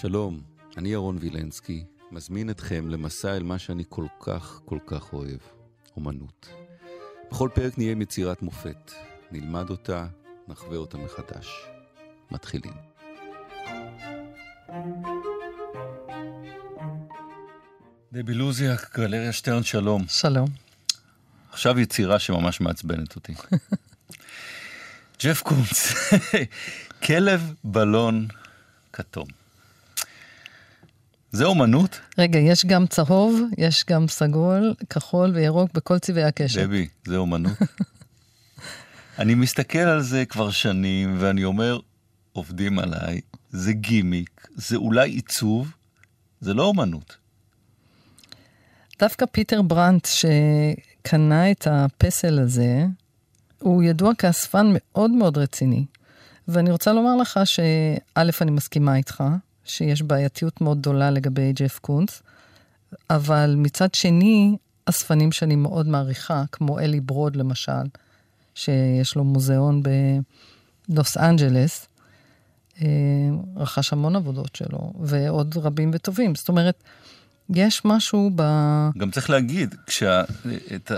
שלום, אני ירון וילנסקי, מזמין אתכם למסע אל מה שאני כל כך כל כך אוהב, אומנות. בכל פרק נהיה עם יצירת מופת, נלמד אותה, נחווה אותה מחדש. מתחילים. דבי לוזיאק, גלריה שטרן, שלום. שלום. עכשיו יצירה שממש מעצבנת אותי. ג'ף קונץ, כלב בלון כתום. זה אומנות? רגע, יש גם צהוב, יש גם סגול, כחול וירוק בכל צבעי הקשת. דבי, זה אומנות? אני מסתכל על זה כבר שנים, ואני אומר, עובדים עליי, זה גימיק, זה אולי עיצוב, זה לא אומנות. דווקא פיטר ברנט, שקנה את הפסל הזה, הוא ידוע כאספן מאוד מאוד רציני. ואני רוצה לומר לך שא', אני מסכימה איתך, שיש בעייתיות מאוד גדולה לגבי ג'ף קונץ, אבל מצד שני, אספנים שאני מאוד מעריכה, כמו אלי ברוד למשל, שיש לו מוזיאון בלוס אנג'לס, אה, רכש המון עבודות שלו, ועוד רבים וטובים. זאת אומרת, יש משהו ב... גם צריך להגיד, כשאת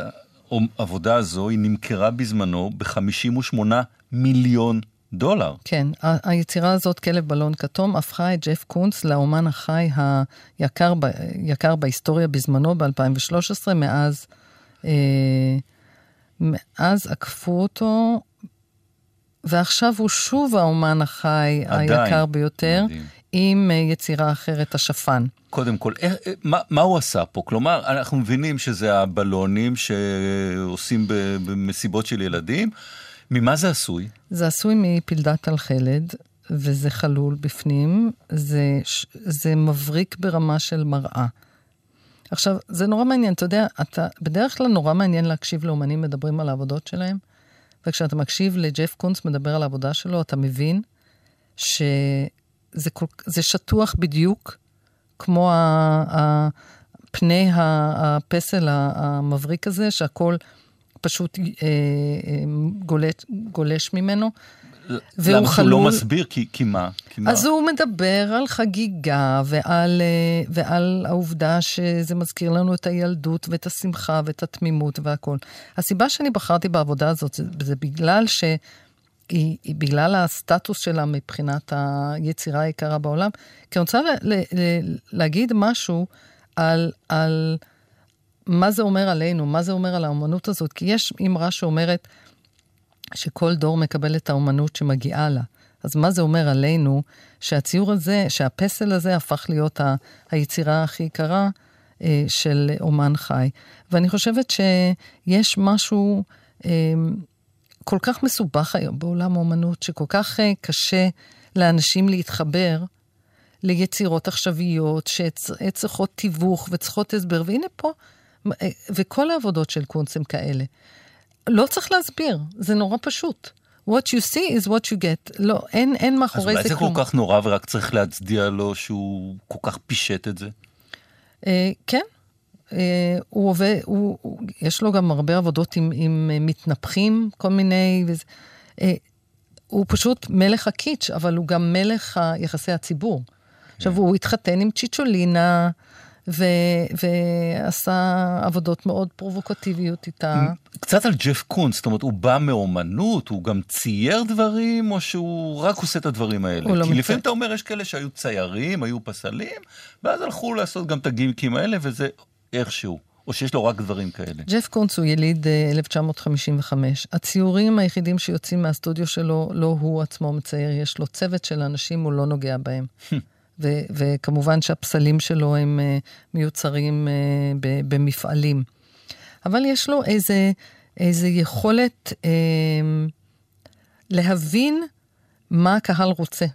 העבודה הזו, היא נמכרה בזמנו ב-58 מיליון דולר. כן, היצירה הזאת, כלב בלון כתום, הפכה את ג'ף קונץ לאומן החי היקר ב, יקר בהיסטוריה בזמנו, ב-2013, מאז, אה, מאז עקפו אותו, ועכשיו הוא שוב האומן החי עדיין. היקר ביותר, מדהים. עם אה, יצירה אחרת, השפן. קודם כל, איך, אה, מה, מה הוא עשה פה? כלומר, אנחנו מבינים שזה הבלונים שעושים במסיבות של ילדים. ממה זה עשוי? זה עשוי מפלדת תלחלד, וזה חלול בפנים, זה, זה מבריק ברמה של מראה. עכשיו, זה נורא מעניין, אתה יודע, אתה, בדרך כלל נורא מעניין להקשיב לאומנים מדברים על העבודות שלהם, וכשאתה מקשיב לג'ף קונץ מדבר על העבודה שלו, אתה מבין שזה כל, שטוח בדיוק כמו ה, ה, פני הפסל המבריק הזה, שהכל פשוט אה, אה, גולש, גולש ממנו. למה שהוא לא מסביר? כי, כי מה? כי אז מה? הוא מדבר על חגיגה ועל, אה, ועל העובדה שזה מזכיר לנו את הילדות ואת השמחה ואת התמימות והכל. הסיבה שאני בחרתי בעבודה הזאת זה, זה בגלל ש... היא, היא בגלל הסטטוס שלה מבחינת היצירה היקרה בעולם. כי אני רוצה ל, ל, ל, להגיד משהו על, על מה זה אומר עלינו, מה זה אומר על האומנות הזאת, כי יש אמרה שאומרת שכל דור מקבל את האומנות שמגיעה לה. אז מה זה אומר עלינו שהציור הזה, שהפסל הזה הפך להיות ה, היצירה הכי יקרה אה, של אומן חי. ואני חושבת שיש משהו אה, כל כך מסובך היום בעולם האומנות, שכל כך אה, קשה לאנשים להתחבר ליצירות עכשוויות, שצריכות תיווך וצריכות הסבר, והנה פה וכל העבודות של קונץ הם כאלה. לא צריך להסביר, זה נורא פשוט. What you see is what you get. לא, אין, אין מאחורי זה כלום. אז אולי זה כל כך נורא ורק צריך להצדיע לו שהוא כל כך פישט את זה? Uh, כן. Uh, הוא עובד, הוא, הוא, יש לו גם הרבה עבודות עם, עם uh, מתנפחים, כל מיני... וזה, uh, הוא פשוט מלך הקיץ', אבל הוא גם מלך יחסי הציבור. עכשיו, כן. הוא התחתן עם צ'יצ'ולינה, ו- ועשה עבודות מאוד פרובוקטיביות איתה. קצת על ג'ף קונס, זאת אומרת, הוא בא מאומנות, הוא גם צייר דברים, או שהוא רק עושה את הדברים האלה? לא כי מצא... לפעמים אתה אומר, יש כאלה שהיו ציירים, היו פסלים, ואז הלכו לעשות גם את הגימקים האלה, וזה איכשהו. או שיש לו רק דברים כאלה? ג'ף קונס הוא יליד 1955. אה, הציורים היחידים שיוצאים מהסטודיו שלו, לא הוא עצמו מצייר, יש לו צוות של אנשים, הוא לא נוגע בהם. ו- וכמובן שהפסלים שלו הם uh, מיוצרים ב- במפעלים. אבל יש לו איזה, איזה יכולת uh, להבין מה הקהל רוצה.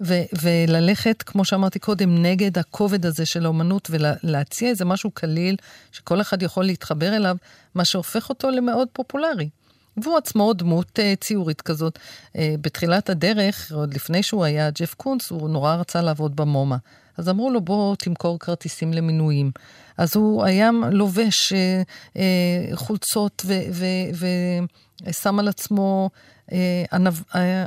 ו- וללכת, כמו שאמרתי קודם, נגד הכובד הזה של האומנות ולהציע איזה משהו קליל שכל אחד יכול להתחבר אליו, מה שהופך אותו למאוד פופולרי. והוא עצמו דמות uh, ציורית כזאת. Uh, בתחילת הדרך, עוד לפני שהוא היה ג'ף קונס, הוא נורא רצה לעבוד במומה. אז אמרו לו, בוא תמכור כרטיסים למינויים. אז הוא היה לובש uh, uh, חולצות ושם על עצמו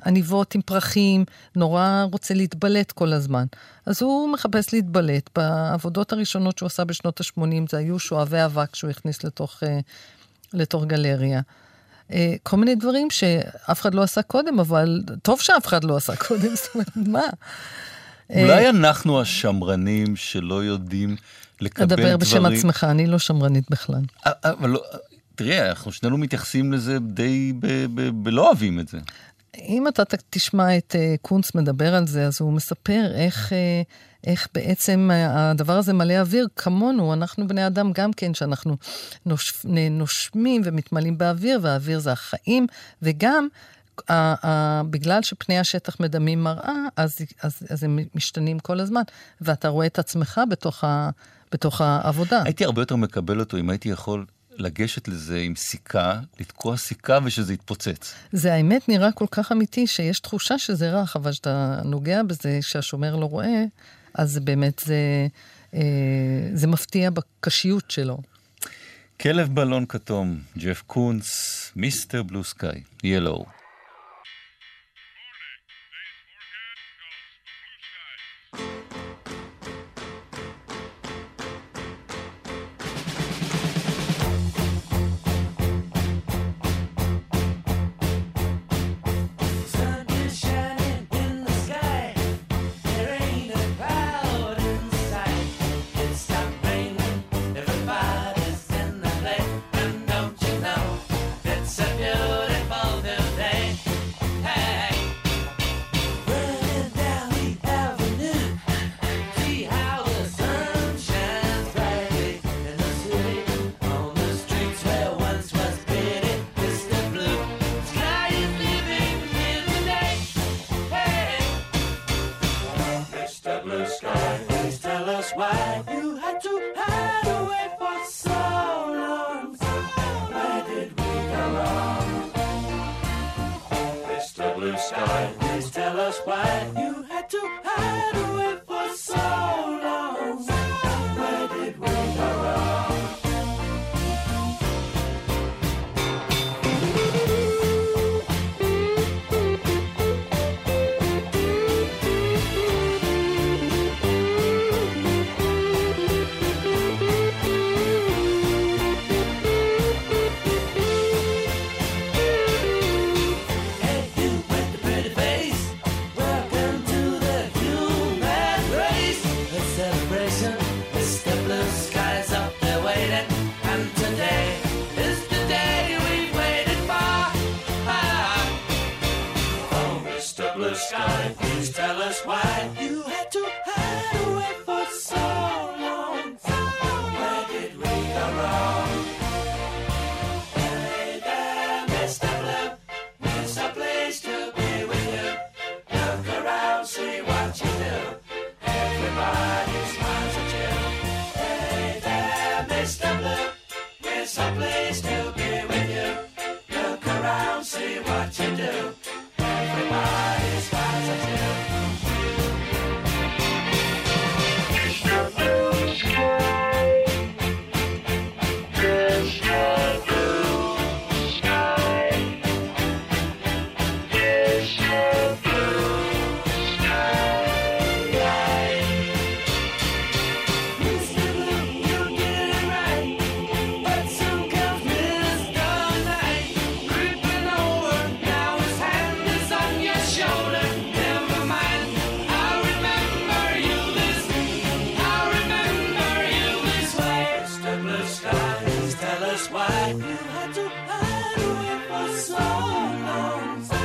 עניבות עם פרחים, נורא רוצה להתבלט כל הזמן. אז הוא מחפש להתבלט. בעבודות הראשונות שהוא עשה בשנות ה-80 זה היו שואבי אבק שהוא הכניס לתוך, לתוך גלריה. כל מיני דברים שאף אחד לא עשה קודם, אבל טוב שאף אחד לא עשה קודם, זאת אומרת, מה? אולי אנחנו השמרנים שלא יודעים לקבל דברים... אדבר בשם עצמך, אני לא שמרנית בכלל. אבל לא, תראה, אנחנו שנינו מתייחסים לזה די בלא אוהבים את זה. אם אתה תשמע את קונץ מדבר על זה, אז הוא מספר איך, איך בעצם הדבר הזה מלא אוויר כמונו, אנחנו בני אדם גם כן, שאנחנו נוש, נושמים ומתמלאים באוויר, והאוויר זה החיים, וגם ה, ה, בגלל שפני השטח מדמים מראה, אז, אז, אז הם משתנים כל הזמן, ואתה רואה את עצמך בתוך, ה, בתוך העבודה. הייתי הרבה יותר מקבל אותו אם הייתי יכול לגשת לזה עם סיכה, לתקוע סיכה ושזה יתפוצץ. זה האמת נראה כל כך אמיתי שיש תחושה שזה רך, אבל כשאתה נוגע בזה שהשומר לא רואה, אז באמת זה, אה, זה מפתיע בקשיות שלו. כלב בלון כתום, ג'ף קונס, מיסטר בלו סקאי, ילו. that blue sky. Please tell us why you had to hide away for so long. Where did we go wrong? Mr. Blue Sky, please tell us why Watch it. to hide away for so long.